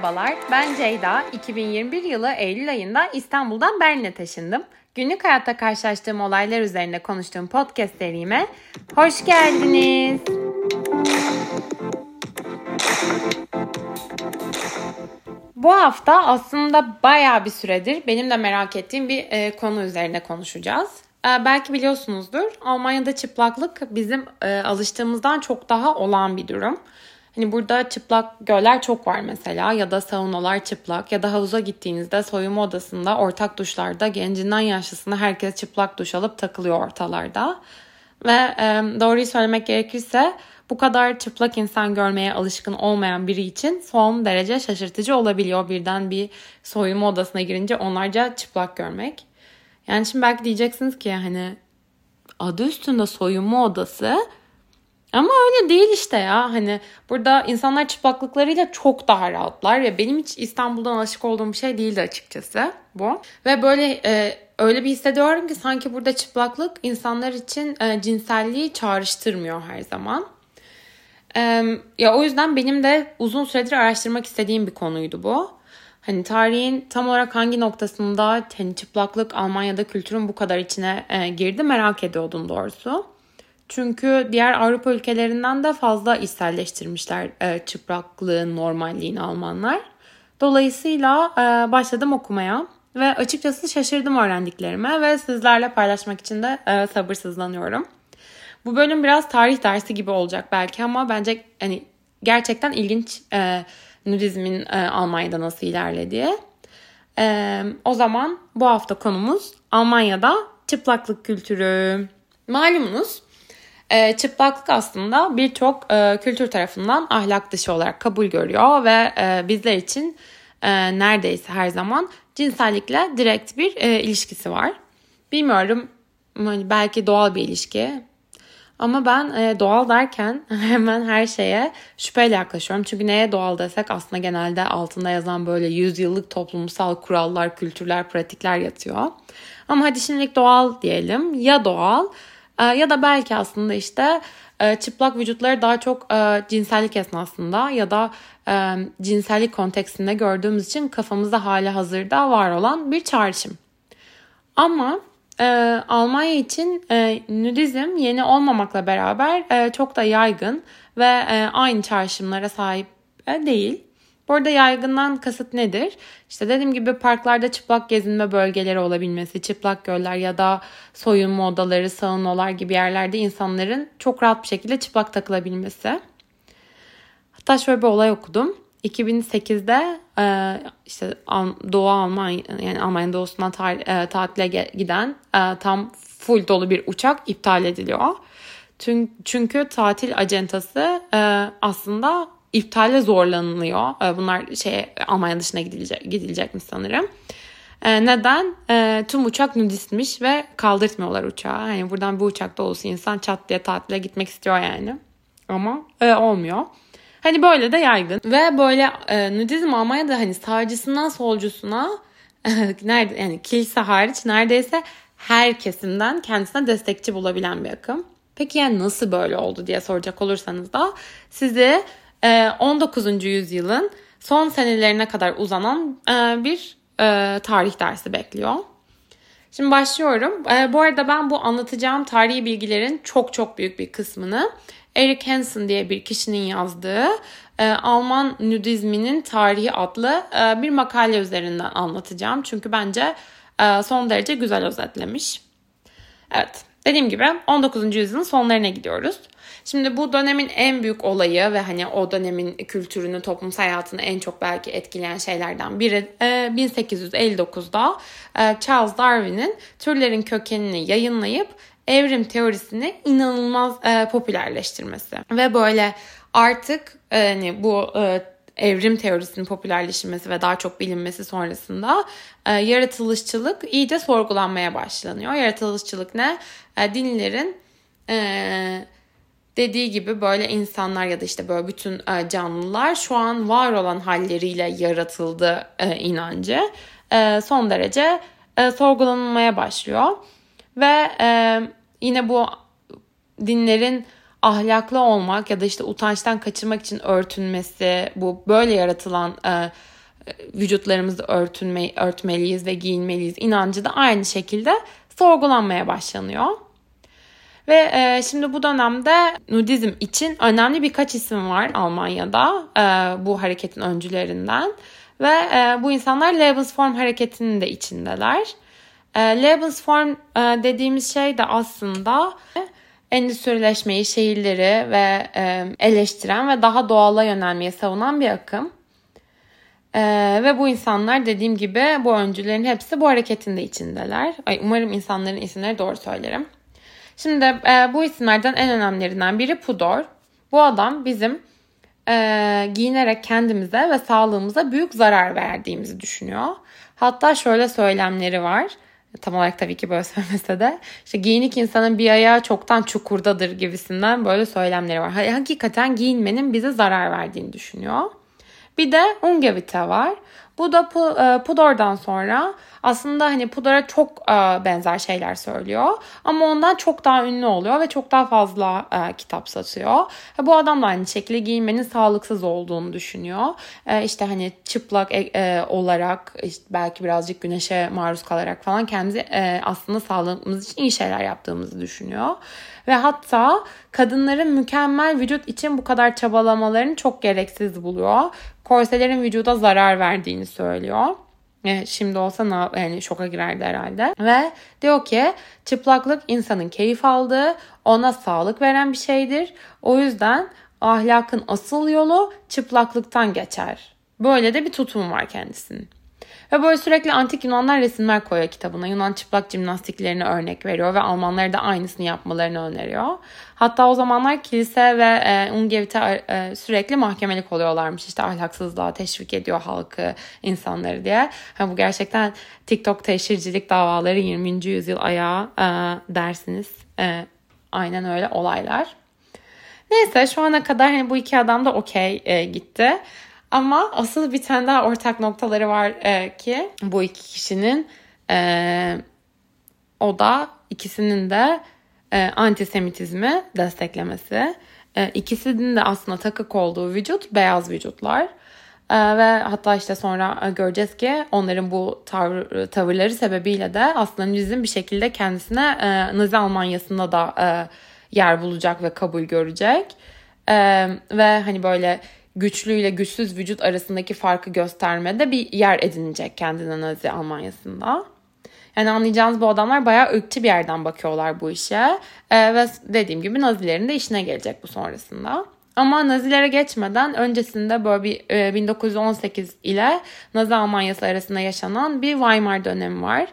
Merhabalar, ben Ceyda. 2021 yılı Eylül ayında İstanbul'dan Berlin'e taşındım. Günlük hayatta karşılaştığım olaylar üzerine konuştuğum podcast serime hoş geldiniz. Bu hafta aslında baya bir süredir benim de merak ettiğim bir e, konu üzerine konuşacağız. E, belki biliyorsunuzdur Almanya'da çıplaklık bizim e, alıştığımızdan çok daha olan bir durum. Hani burada çıplak göller çok var mesela ya da saunalar çıplak ya da havuza gittiğinizde soyunma odasında ortak duşlarda gencinden yaşlısına herkes çıplak duş alıp takılıyor ortalarda. Ve e, doğruyu söylemek gerekirse bu kadar çıplak insan görmeye alışkın olmayan biri için son derece şaşırtıcı olabiliyor birden bir soyunma odasına girince onlarca çıplak görmek. Yani şimdi belki diyeceksiniz ki hani adı üstünde soyunma odası ama öyle değil işte ya. Hani burada insanlar çıplaklıklarıyla çok daha rahatlar ve benim hiç İstanbul'dan alışık olduğum bir şey değildi açıkçası bu. Ve böyle e, öyle bir hissediyorum ki sanki burada çıplaklık insanlar için e, cinselliği çağrıştırmıyor her zaman. E, ya o yüzden benim de uzun süredir araştırmak istediğim bir konuydu bu. Hani tarihin tam olarak hangi noktasında hani çıplaklık Almanya'da kültürün bu kadar içine e, girdi merak ediyordum doğrusu. Çünkü diğer Avrupa ülkelerinden de fazla içselleştirmişler e, çıplaklığın normalliğini Almanlar. Dolayısıyla e, başladım okumaya ve açıkçası şaşırdım öğrendiklerime ve sizlerle paylaşmak için de e, sabırsızlanıyorum. Bu bölüm biraz tarih dersi gibi olacak belki ama bence hani gerçekten ilginç e, nudizmin e, Almanya'da nasıl ilerlediği. E, o zaman bu hafta konumuz Almanya'da çıplaklık kültürü. Malumunuz e, çıplaklık aslında birçok e, kültür tarafından ahlak dışı olarak kabul görüyor ve e, bizler için neredeyse her zaman cinsellikle direkt bir ilişkisi var. Bilmiyorum hani belki doğal bir ilişki ama ben doğal derken hemen her şeye şüpheyle yaklaşıyorum. Çünkü neye doğal desek aslında genelde altında yazan böyle yüzyıllık toplumsal kurallar, kültürler, pratikler yatıyor. Ama hadi şimdilik doğal diyelim. Ya doğal ya da belki aslında işte e, çıplak vücutları daha çok e, cinsellik esnasında ya da e, cinsellik kontekstinde gördüğümüz için kafamızda hali hazırda var olan bir çağrışım. Ama Almanya için nudizm yeni olmamakla beraber çok da yaygın ve aynı çağrışımlara sahip değil. Bu arada yaygından kasıt nedir? İşte dediğim gibi parklarda çıplak gezinme bölgeleri olabilmesi, çıplak göller ya da soyunma odaları, saunalar gibi yerlerde insanların çok rahat bir şekilde çıplak takılabilmesi. Hatta şöyle bir olay okudum. 2008'de e, işte Doğu Almanya yani Almanya doğusundan e, tatile giden e, tam full dolu bir uçak iptal ediliyor. Çünkü tatil acentası aslında iptale zorlanılıyor. Ee, bunlar şey Almanya dışına gidilecek, gidilecekmiş sanırım. Ee, neden? Ee, tüm uçak nudistmiş ve kaldırtmıyorlar uçağı. Yani buradan bu uçakta olsun insan çat diye tatile gitmek istiyor yani. Ama e, olmuyor. Hani böyle de yaygın. Ve böyle e, nudizm Almanya'da hani sağcısından solcusuna nerede yani kilise hariç neredeyse her kesimden kendisine destekçi bulabilen bir akım. Peki yani nasıl böyle oldu diye soracak olursanız da sizi 19. Ee, yüzyılın son senelerine kadar uzanan e, bir e, tarih dersi bekliyor. Şimdi başlıyorum. E, bu arada ben bu anlatacağım tarihi bilgilerin çok çok büyük bir kısmını Eric Hansen diye bir kişinin yazdığı Alman Nudizminin Tarihi adlı bir makale üzerinden anlatacağım. Çünkü bence son derece güzel özetlemiş. Evet, dediğim gibi 19. yüzyılın sonlarına gidiyoruz. Şimdi bu dönemin en büyük olayı ve hani o dönemin kültürünü, toplumsal hayatını en çok belki etkileyen şeylerden biri 1859'da e, e, Charles Darwin'in türlerin kökenini yayınlayıp evrim teorisini inanılmaz e, popülerleştirmesi. Ve böyle artık hani bu evrim teorisinin popülerleşmesi ve daha çok bilinmesi sonrasında e, yaratılışçılık iyice sorgulanmaya başlanıyor. Yaratılışçılık ne? E, dinlerin e, dediği gibi böyle insanlar ya da işte böyle bütün e, canlılar şu an var olan halleriyle yaratıldı e, inancı e, son derece sorgulanmaya başlıyor ve yine bu dinlerin ahlaklı olmak ya da işte utançtan kaçırmak için örtünmesi, bu böyle yaratılan e, vücutlarımızı örtünme, örtmeliyiz ve giyinmeliyiz inancı da aynı şekilde sorgulanmaya başlanıyor. Ve e, şimdi bu dönemde nudizm için önemli birkaç isim var Almanya'da e, bu hareketin öncülerinden. Ve e, bu insanlar Lebensform hareketinin de içindeler. E, Lebensform e, dediğimiz şey de aslında endüstrileşmeyi, şehirleri ve e, eleştiren ve daha doğala yönelmeye savunan bir akım. Ee, ve bu insanlar dediğim gibi bu öncülerin hepsi bu hareketin de içindeler. Ay, umarım insanların isimleri doğru söylerim. Şimdi e, bu isimlerden en önemlilerinden biri Pudor. Bu adam bizim e, giyinerek kendimize ve sağlığımıza büyük zarar verdiğimizi düşünüyor. Hatta şöyle söylemleri var. Tam olarak tabii ki böyle söylemese de. İşte giyinik insanın bir ayağı çoktan çukurdadır gibisinden böyle söylemleri var. Hakikaten giyinmenin bize zarar verdiğini düşünüyor. Bir de Ungevita var. Bu da e, Pudor'dan sonra aslında hani Pudor'a çok e, benzer şeyler söylüyor. Ama ondan çok daha ünlü oluyor ve çok daha fazla e, kitap satıyor. Bu adam da aynı şekilde giyinmenin sağlıksız olduğunu düşünüyor. İşte hani çıplak olarak işte belki birazcık güneşe maruz kalarak falan kendimizi aslında sağlığımız için iyi şeyler yaptığımızı düşünüyor. Ve hatta kadınların mükemmel vücut için bu kadar çabalamalarını çok gereksiz buluyor. Korselerin vücuda zarar verdiğini söylüyor. E, şimdi olsa ne, yani şoka girerdi herhalde. Ve diyor ki çıplaklık insanın keyif aldığı, ona sağlık veren bir şeydir. O yüzden ahlakın asıl yolu çıplaklıktan geçer. Böyle de bir tutum var kendisinin. Ve böyle sürekli antik Yunanlar resimler koyuyor kitabına. Yunan çıplak jimnastiklerini örnek veriyor ve Almanlara da aynısını yapmalarını öneriyor. Hatta o zamanlar kilise ve e, Ungevit'e e, sürekli mahkemelik oluyorlarmış. İşte ahlaksızlığa teşvik ediyor halkı, insanları diye. Ha, bu gerçekten TikTok teşhircilik davaları 20. yüzyıl ayağı e, dersiniz. E, aynen öyle olaylar. Neyse şu ana kadar hani bu iki adam da okey e, gitti. Ama asıl bir tane daha ortak noktaları var e, ki bu iki kişinin e, o da ikisinin de e, antisemitizmi desteklemesi. E, ikisinin de aslında takık olduğu vücut beyaz vücutlar. E, ve hatta işte sonra e, göreceğiz ki onların bu tavır, tavırları sebebiyle de aslında Nizim bir şekilde kendisine e, Nazi Almanya'sında da e, yer bulacak ve kabul görecek. E, ve hani böyle güçlü ile güçsüz vücut arasındaki farkı göstermede bir yer edinecek kendine Nazi Almanya'sında. Yani anlayacağınız bu adamlar bayağı ırkçı bir yerden bakıyorlar bu işe. Ee, ve dediğim gibi Nazilerin de işine gelecek bu sonrasında. Ama Nazilere geçmeden öncesinde böyle bir e, 1918 ile Nazi Almanyası arasında yaşanan bir Weimar dönemi var.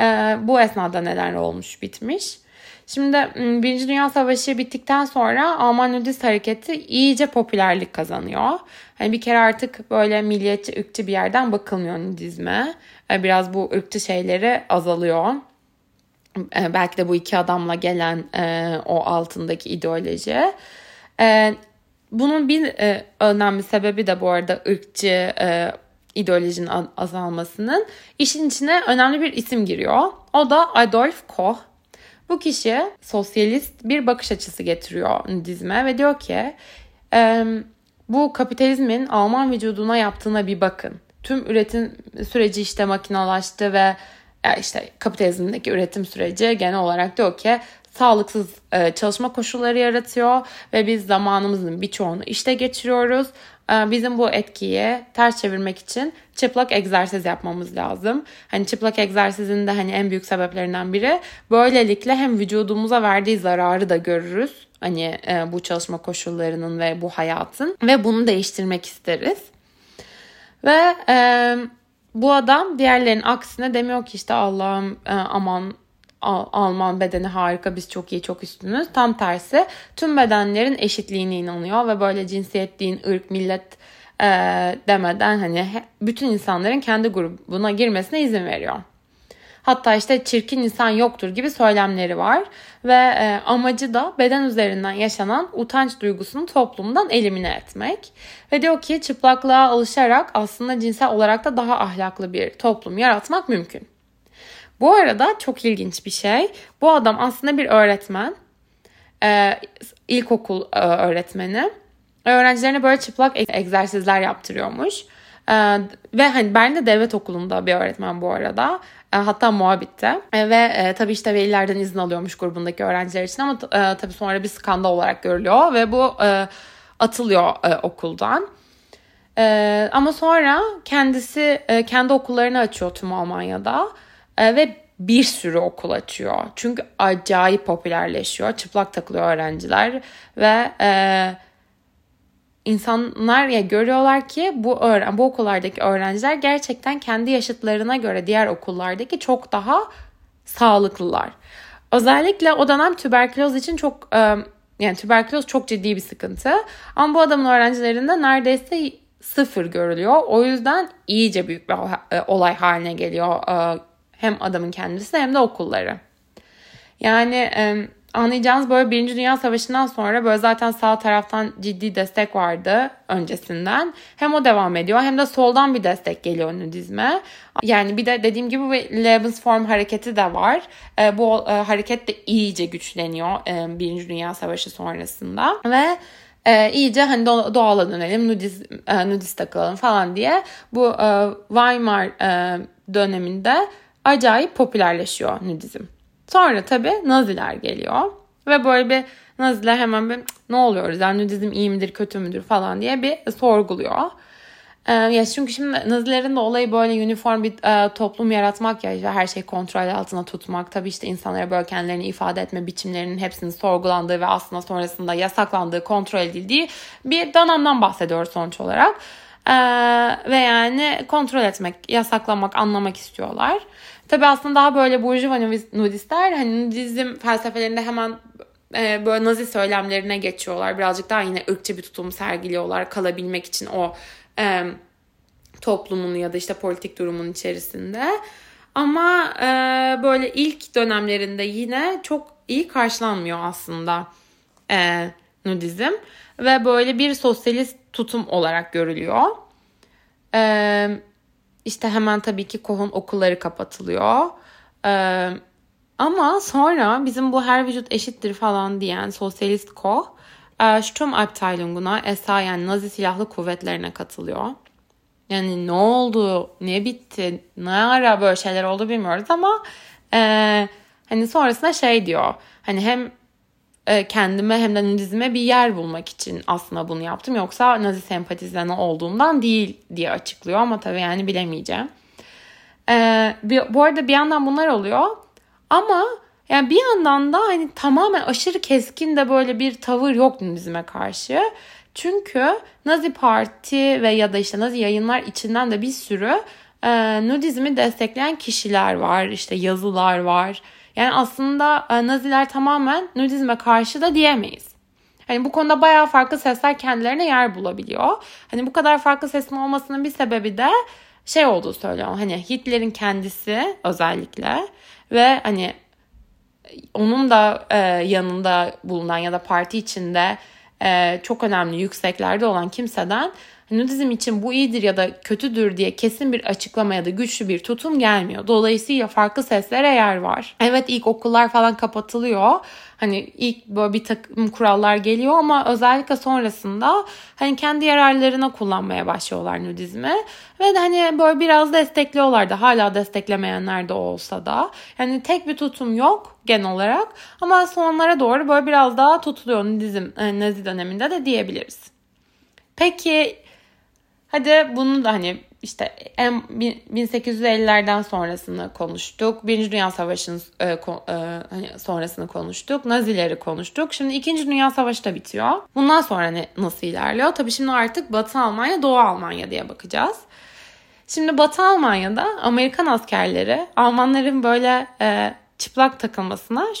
E, bu esnada neler olmuş bitmiş. Şimdi ıı, Birinci Dünya Savaşı bittikten sonra Alman nudist hareketi iyice popülerlik kazanıyor. Hani bir kere artık böyle milliyetçi, ırkçı bir yerden bakılmıyor nudizme. Ee, biraz bu ırkçı şeyleri azalıyor. Ee, belki de bu iki adamla gelen e, o altındaki ideoloji. Ee, bunun bir e, önemli sebebi de bu arada ırkçı e, ideolojinin azalmasının işin içine önemli bir isim giriyor. O da Adolf Koch. Bu kişi sosyalist bir bakış açısı getiriyor nudizme ve diyor ki bu kapitalizmin Alman vücuduna yaptığına bir bakın. Tüm üretim süreci işte makinalaştı ve işte kapitalizmdeki üretim süreci genel olarak diyor ki sağlıksız e, çalışma koşulları yaratıyor ve biz zamanımızın birçoğunu işte geçiriyoruz. E, bizim bu etkiyi ters çevirmek için çıplak egzersiz yapmamız lazım. Hani çıplak egzersizin de hani en büyük sebeplerinden biri böylelikle hem vücudumuza verdiği zararı da görürüz. Hani e, bu çalışma koşullarının ve bu hayatın ve bunu değiştirmek isteriz. Ve e, bu adam diğerlerinin aksine demiyor ki işte Allah'ım e, aman Alman bedeni harika biz çok iyi çok üstünüz. Tam tersi tüm bedenlerin eşitliğine inanıyor ve böyle cinsiyet, din, ırk, millet e, demeden hani bütün insanların kendi grubuna girmesine izin veriyor. Hatta işte çirkin insan yoktur gibi söylemleri var ve e, amacı da beden üzerinden yaşanan utanç duygusunu toplumdan elimine etmek. Ve diyor ki çıplaklığa alışarak aslında cinsel olarak da daha ahlaklı bir toplum yaratmak mümkün. Bu arada çok ilginç bir şey. Bu adam aslında bir öğretmen e, ilkokul e, öğretmeni. Öğrencilerine böyle çıplak egzersizler yaptırıyormuş. E, ve hani ben de devlet okulunda bir öğretmen bu arada. E, hatta muhabitte. E, ve e, tabii işte velilerden izin alıyormuş grubundaki öğrenciler için ama e, tabii sonra bir skandal olarak görülüyor ve bu e, atılıyor e, okuldan. E, ama sonra kendisi e, kendi okullarını açıyor tüm Almanya'da e, ve bir sürü okul açıyor. Çünkü acayip popülerleşiyor. Çıplak takılıyor öğrenciler ve e, insanlar ya görüyorlar ki bu öğren bu okullardaki öğrenciler gerçekten kendi yaşıtlarına göre diğer okullardaki çok daha sağlıklılar. Özellikle o dönem tüberküloz için çok e, yani tüberküloz çok ciddi bir sıkıntı. Ama bu adamın öğrencilerinde neredeyse sıfır görülüyor. O yüzden iyice büyük bir e, olay haline geliyor e, hem adamın kendisi hem de okulları. Yani anlayacağınız böyle Birinci Dünya Savaşı'ndan sonra böyle zaten sağ taraftan ciddi destek vardı öncesinden. Hem o devam ediyor hem de soldan bir destek geliyor nudizme. Yani bir de dediğim gibi bir Lebensform hareketi de var. E, bu e, hareket de iyice güçleniyor e, Birinci Dünya Savaşı sonrasında. Ve e, iyice hani doğala dönelim, nudiz, e, nudist takılalım falan diye bu e, Weimar e, döneminde acayip popülerleşiyor nudizm. Sonra tabii Naziler geliyor ve böyle bir Naziler hemen bir ne oluyoruz yani nudizm iyi midir kötü müdür falan diye bir sorguluyor. Ee, ya çünkü şimdi Nazilerin de olayı böyle uniform bir e, toplum yaratmak ya işte her şeyi kontrol altına tutmak. Tabii işte insanlara böyle kendilerini ifade etme biçimlerinin hepsinin sorgulandığı ve aslında sonrasında yasaklandığı, kontrol edildiği bir dönemden bahsediyoruz sonuç olarak. Ee, ve yani kontrol etmek, yasaklamak, anlamak istiyorlar. Tabii aslında daha böyle burjuva nudistler hani nudizm felsefelerinde hemen e, böyle nazi söylemlerine geçiyorlar. Birazcık daha yine ırkçı bir tutum sergiliyorlar kalabilmek için o e, toplumun ya da işte politik durumun içerisinde. Ama e, böyle ilk dönemlerinde yine çok iyi karşılanmıyor aslında e, nudizm. Ve böyle bir sosyalist tutum olarak görülüyor. Eee işte hemen tabii ki Koh'un okulları kapatılıyor. Ee, ama sonra bizim bu her vücut eşittir falan diyen sosyalist Koh e, Sturmabteilung'una ESA yani Nazi silahlı kuvvetlerine katılıyor. Yani ne oldu, ne bitti, ne ara böyle şeyler oldu bilmiyoruz ama e, hani sonrasında şey diyor. Hani hem kendime hem de nudizme bir yer bulmak için aslında bunu yaptım. Yoksa nazi sempatizanı olduğumdan değil diye açıklıyor ama tabii yani bilemeyeceğim. Ee, bir, bu arada bir yandan bunlar oluyor ama yani bir yandan da hani tamamen aşırı keskin de böyle bir tavır yok nudizme karşı. Çünkü Nazi Parti ve ya da işte Nazi yayınlar içinden de bir sürü e, nudizmi destekleyen kişiler var. İşte yazılar var yani aslında e, Naziler tamamen nudizme karşı da diyemeyiz. Hani bu konuda bayağı farklı sesler kendilerine yer bulabiliyor. Hani bu kadar farklı sesin olmasının bir sebebi de şey olduğu söylüyor. Hani Hitler'in kendisi özellikle ve hani onun da e, yanında bulunan ya da parti içinde e, çok önemli yükseklerde olan kimseden nudizm için bu iyidir ya da kötüdür diye kesin bir açıklama ya da güçlü bir tutum gelmiyor. Dolayısıyla farklı seslere yer var. Evet ilk okullar falan kapatılıyor. Hani ilk böyle bir takım kurallar geliyor ama özellikle sonrasında hani kendi yararlarına kullanmaya başlıyorlar nudizmi. Ve de hani böyle biraz destekliyorlar da hala desteklemeyenler de olsa da. Yani tek bir tutum yok genel olarak ama sonlara doğru böyle biraz daha tutuluyor nudizm e, Nazi döneminde de diyebiliriz. Peki Hadi bunu da hani işte 1850'lerden sonrasını konuştuk. Birinci Dünya Savaşı'nın e, e, hani sonrasını konuştuk. Nazileri konuştuk. Şimdi İkinci Dünya Savaşı da bitiyor. Bundan sonra ne, nasıl ilerliyor? Tabii şimdi artık Batı Almanya, Doğu Almanya diye bakacağız. Şimdi Batı Almanya'da Amerikan askerleri Almanların böyle e, çıplak takılmasına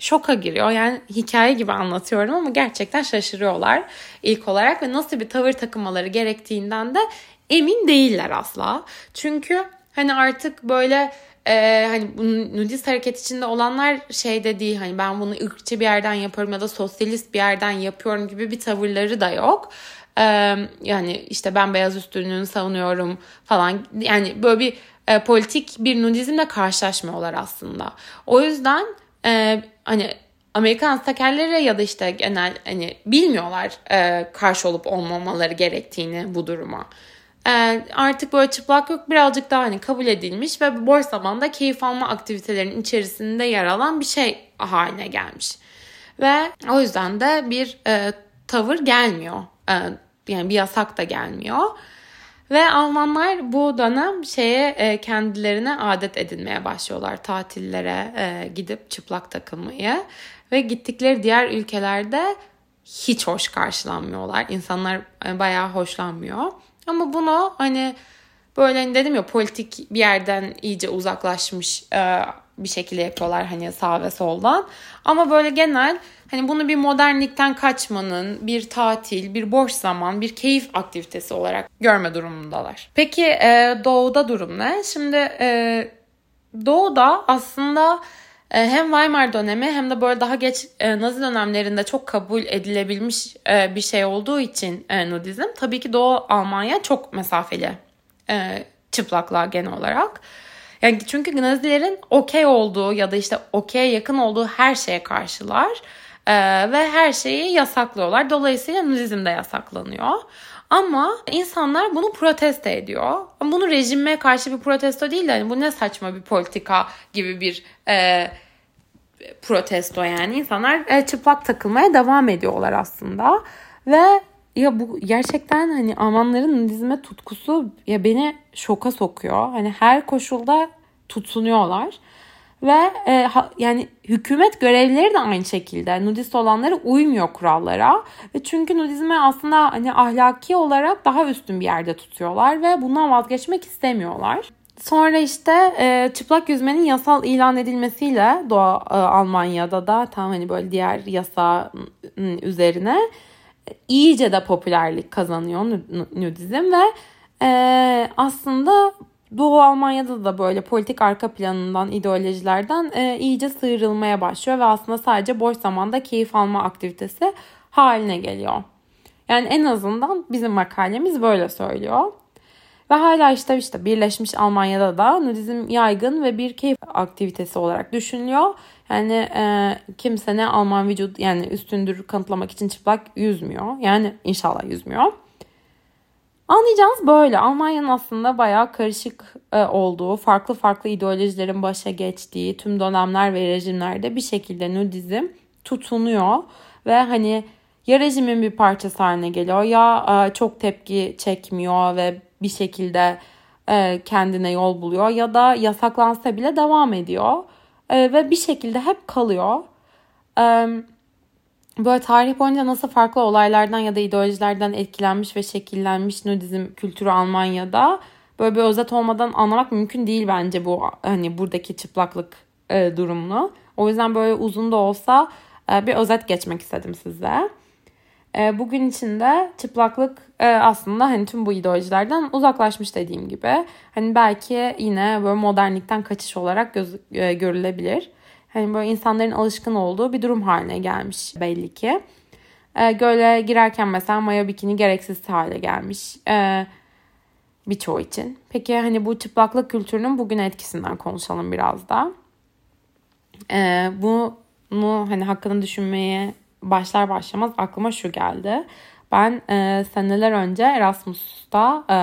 şoka giriyor. Yani hikaye gibi anlatıyorum ama gerçekten şaşırıyorlar ilk olarak ve nasıl bir tavır takınmaları gerektiğinden de emin değiller asla. Çünkü hani artık böyle e, hani bu nudist hareket içinde olanlar şey de değil hani ben bunu ırkçı bir yerden yapıyorum ya da sosyalist bir yerden yapıyorum gibi bir tavırları da yok. E, yani işte ben beyaz üstünlüğünü savunuyorum falan yani böyle bir e, politik bir nudizmle karşılaşmıyorlar aslında. O yüzden e, hani Amerikan sakerleri ya da işte genel hani bilmiyorlar e, karşı olup olmamaları gerektiğini bu duruma. E, artık böyle çıplak yok birazcık daha hani kabul edilmiş ve boş zamanda keyif alma aktivitelerinin içerisinde yer alan bir şey haline gelmiş. Ve o yüzden de bir e, tavır gelmiyor. E, yani bir yasak da gelmiyor. Ve Almanlar bu dönem şeye e, kendilerine adet edinmeye başlıyorlar. Tatillere e, gidip çıplak takılmayı. Ve gittikleri diğer ülkelerde hiç hoş karşılanmıyorlar. İnsanlar e, bayağı hoşlanmıyor. Ama bunu hani böyle hani dedim ya politik bir yerden iyice uzaklaşmış e, bir şekilde yapıyorlar hani sağ ve soldan. Ama böyle genel hani bunu bir modernlikten kaçmanın, bir tatil, bir boş zaman, bir keyif aktivitesi olarak görme durumundalar. Peki e, doğuda durum ne? Şimdi e, doğuda aslında e, hem Weimar dönemi hem de böyle daha geç e, Nazi dönemlerinde çok kabul edilebilmiş e, bir şey olduğu için nudizm tabii ki Doğu Almanya çok mesafeli çıplaklığa genel olarak. Yani çünkü Nazilerin okey olduğu ya da işte okey yakın olduğu her şeye karşılar ve her şeyi yasaklıyorlar. Dolayısıyla nudizm de yasaklanıyor. Ama insanlar bunu protesto ediyor. Bunu rejime karşı bir protesto değil de hani bu ne saçma bir politika gibi bir e, protesto yani. insanlar e, çıplak takılmaya devam ediyorlar aslında. Ve ya bu gerçekten hani Almanların nudizme tutkusu ya beni şoka sokuyor. Hani her koşulda tutsunuyorlar. Ve e, ha, yani hükümet görevlileri de aynı şekilde nudist olanları uymuyor kurallara. Ve çünkü nudizme aslında hani ahlaki olarak daha üstün bir yerde tutuyorlar ve bundan vazgeçmek istemiyorlar. Sonra işte e, çıplak yüzmenin yasal ilan edilmesiyle Doğu e, Almanya'da da tam hani böyle diğer yasa üzerine iyice de popülerlik kazanıyor nudizm ve e, aslında Doğu Almanya'da da böyle politik arka planından, ideolojilerden e, iyice sıyrılmaya başlıyor ve aslında sadece boş zamanda keyif alma aktivitesi haline geliyor. Yani en azından bizim makalemiz böyle söylüyor. Ve hala işte işte Birleşmiş Almanya'da da nudizm yaygın ve bir keyif aktivitesi olarak düşünülüyor. Yani e, kimse ne Alman vücut yani üstündür kanıtlamak için çıplak yüzmüyor. Yani inşallah yüzmüyor. Anlayacağınız böyle. Almanya'nın aslında bayağı karışık e, olduğu, farklı farklı ideolojilerin başa geçtiği tüm dönemler ve rejimlerde bir şekilde nudizm tutunuyor. Ve hani ya rejimin bir parçası haline geliyor ya e, çok tepki çekmiyor ve bir şekilde e, kendine yol buluyor. Ya da yasaklansa bile devam ediyor. Ve bir şekilde hep kalıyor. Böyle tarih boyunca nasıl farklı olaylardan ya da ideolojilerden etkilenmiş ve şekillenmiş nudizm kültürü Almanya'da böyle bir özet olmadan anlamak mümkün değil bence bu hani buradaki çıplaklık e, durumunu. O yüzden böyle uzun da olsa e, bir özet geçmek istedim size. E, bugün içinde çıplaklık e, aslında hani tüm bu ideolojilerden uzaklaşmış dediğim gibi. Hani belki yine böyle modernlikten kaçış olarak göz, e, görülebilir. Hani böyle insanların alışkın olduğu bir durum haline gelmiş belli ki. E, göle girerken mesela maya bikini gereksiz hale gelmiş. E, birçoğu için. Peki hani bu çıplaklık kültürünün bugün etkisinden konuşalım biraz da. E, bunu hani hakkında düşünmeye başlar başlamaz aklıma şu geldi. Ben e, seneler önce Erasmus'ta e,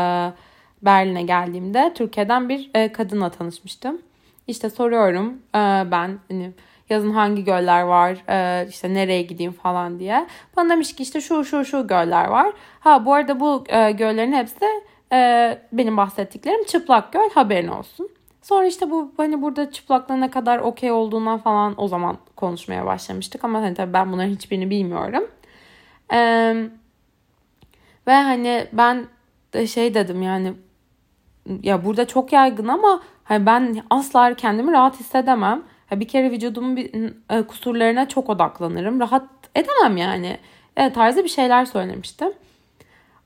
Berlin'e geldiğimde Türkiye'den bir e, kadınla tanışmıştım. İşte soruyorum e, ben hani yazın hangi göller var e, işte nereye gideyim falan diye. Bana demiş ki işte şu şu şu göller var. Ha bu arada bu e, göllerin hepsi benim bahsettiklerim çıplak göl haberin olsun. Sonra işte bu hani burada çıplaklığın ne kadar okey olduğundan falan o zaman konuşmaya başlamıştık. Ama hani tabii ben bunların hiçbirini bilmiyorum. Ee, ve hani ben de şey dedim yani ya burada çok yaygın ama hani ben asla kendimi rahat hissedemem. Bir kere vücudumun e, kusurlarına çok odaklanırım. Rahat edemem yani. Evet, tarzı bir şeyler söylemiştim.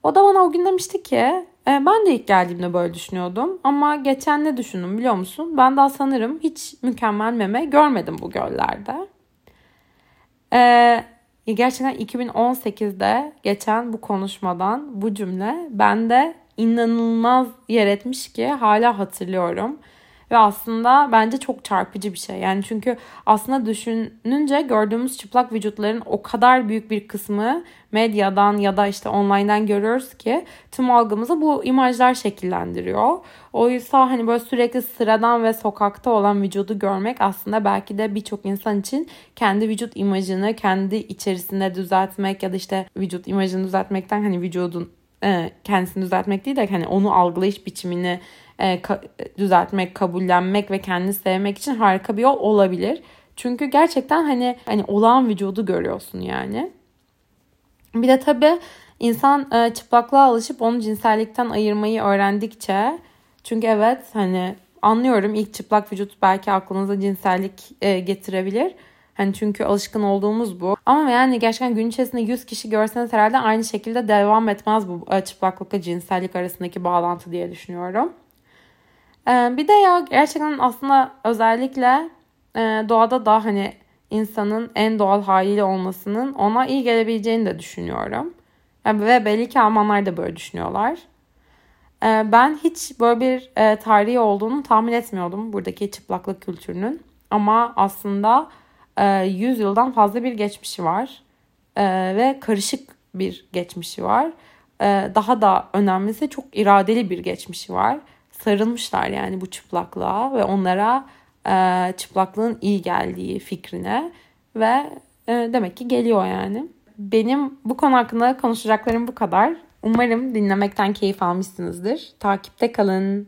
O da bana o gün demişti ki ben de ilk geldiğimde böyle düşünüyordum. Ama geçen ne düşündüm biliyor musun? Ben daha sanırım hiç mükemmel meme görmedim bu göllerde. Ee, gerçekten 2018'de geçen bu konuşmadan bu cümle bende inanılmaz yer etmiş ki hala hatırlıyorum. Ve aslında bence çok çarpıcı bir şey. Yani çünkü aslında düşününce gördüğümüz çıplak vücutların o kadar büyük bir kısmı medyadan ya da işte online'dan görüyoruz ki tüm algımızı bu imajlar şekillendiriyor. O yüzden hani böyle sürekli sıradan ve sokakta olan vücudu görmek aslında belki de birçok insan için kendi vücut imajını kendi içerisinde düzeltmek ya da işte vücut imajını düzeltmekten hani vücudun e, kendisini düzeltmek değil de hani onu algılayış biçimini e, düzeltmek, kabullenmek ve kendini sevmek için harika bir yol olabilir. Çünkü gerçekten hani hani olağan vücudu görüyorsun yani. Bir de tabii insan e, çıplaklığa alışıp onu cinsellikten ayırmayı öğrendikçe çünkü evet hani anlıyorum ilk çıplak vücut belki aklınıza cinsellik e, getirebilir. Hani çünkü alışkın olduğumuz bu. Ama yani gerçekten gün içerisinde 100 kişi görseniz herhalde aynı şekilde devam etmez bu e, çıplaklıkla cinsellik arasındaki bağlantı diye düşünüyorum. E, bir de ya gerçekten aslında özellikle e, doğada da hani insanın en doğal haliyle olmasının ona iyi gelebileceğini de düşünüyorum. ve belli ki Almanlar da böyle düşünüyorlar. ben hiç böyle bir tarihi olduğunu tahmin etmiyordum buradaki çıplaklık kültürünün. Ama aslında 100 ee, yıldan fazla bir geçmişi var ee, ve karışık bir geçmişi var. Ee, daha da önemlisi çok iradeli bir geçmişi var. Sarılmışlar yani bu çıplaklığa ve onlara e, çıplaklığın iyi geldiği fikrine ve e, demek ki geliyor yani. Benim bu konu hakkında konuşacaklarım bu kadar. Umarım dinlemekten keyif almışsınızdır. Takipte kalın.